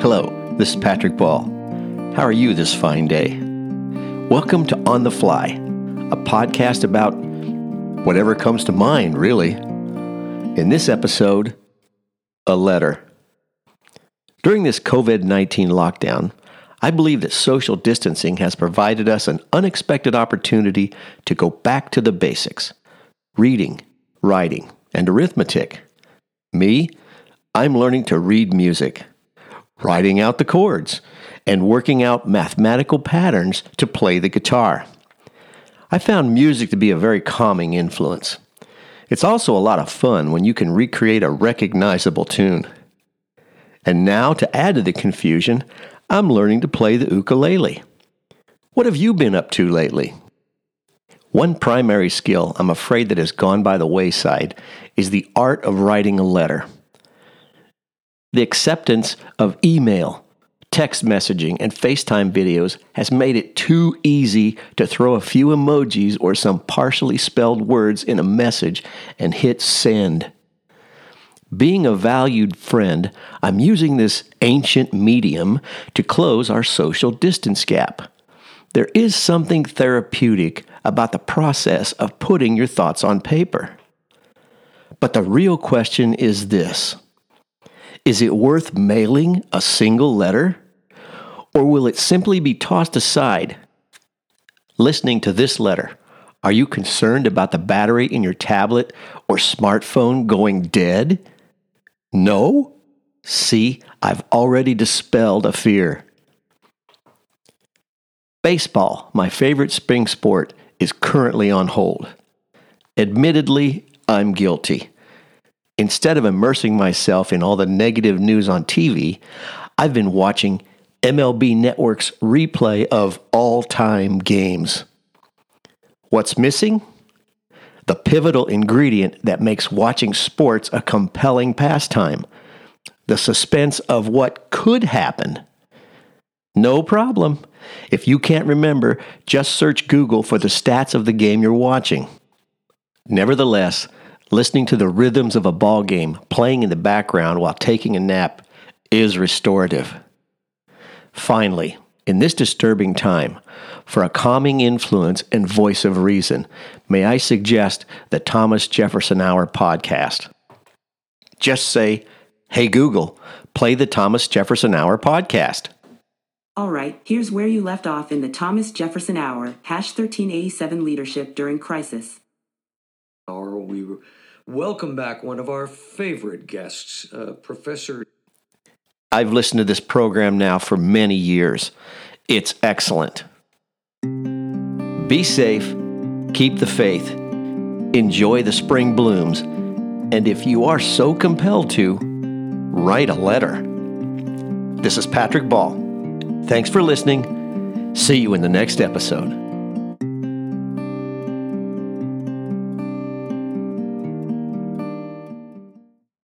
Hello, this is Patrick Ball. How are you this fine day? Welcome to On the Fly, a podcast about whatever comes to mind, really. In this episode, a letter. During this COVID 19 lockdown, I believe that social distancing has provided us an unexpected opportunity to go back to the basics reading, writing, and arithmetic. Me, I'm learning to read music writing out the chords, and working out mathematical patterns to play the guitar. I found music to be a very calming influence. It's also a lot of fun when you can recreate a recognizable tune. And now, to add to the confusion, I'm learning to play the ukulele. What have you been up to lately? One primary skill I'm afraid that has gone by the wayside is the art of writing a letter. The acceptance of email, text messaging, and FaceTime videos has made it too easy to throw a few emojis or some partially spelled words in a message and hit send. Being a valued friend, I'm using this ancient medium to close our social distance gap. There is something therapeutic about the process of putting your thoughts on paper. But the real question is this is it worth mailing a single letter? Or will it simply be tossed aside? Listening to this letter, are you concerned about the battery in your tablet or smartphone going dead? No? See, I've already dispelled a fear. Baseball, my favorite spring sport, is currently on hold. Admittedly, I'm guilty. Instead of immersing myself in all the negative news on TV, I've been watching MLB Network's replay of all time games. What's missing? The pivotal ingredient that makes watching sports a compelling pastime the suspense of what could happen. No problem. If you can't remember, just search Google for the stats of the game you're watching. Nevertheless, Listening to the rhythms of a ball game playing in the background while taking a nap is restorative. Finally, in this disturbing time, for a calming influence and voice of reason, may I suggest the Thomas Jefferson Hour podcast. Just say, Hey Google, play the Thomas Jefferson Hour podcast. All right, here's where you left off in the Thomas Jefferson Hour, hash 1387 leadership during crisis. Hour, we welcome back one of our favorite guests, uh, Professor. I've listened to this program now for many years. It's excellent. Be safe, keep the faith, enjoy the spring blooms, and if you are so compelled to, write a letter. This is Patrick Ball. Thanks for listening. See you in the next episode.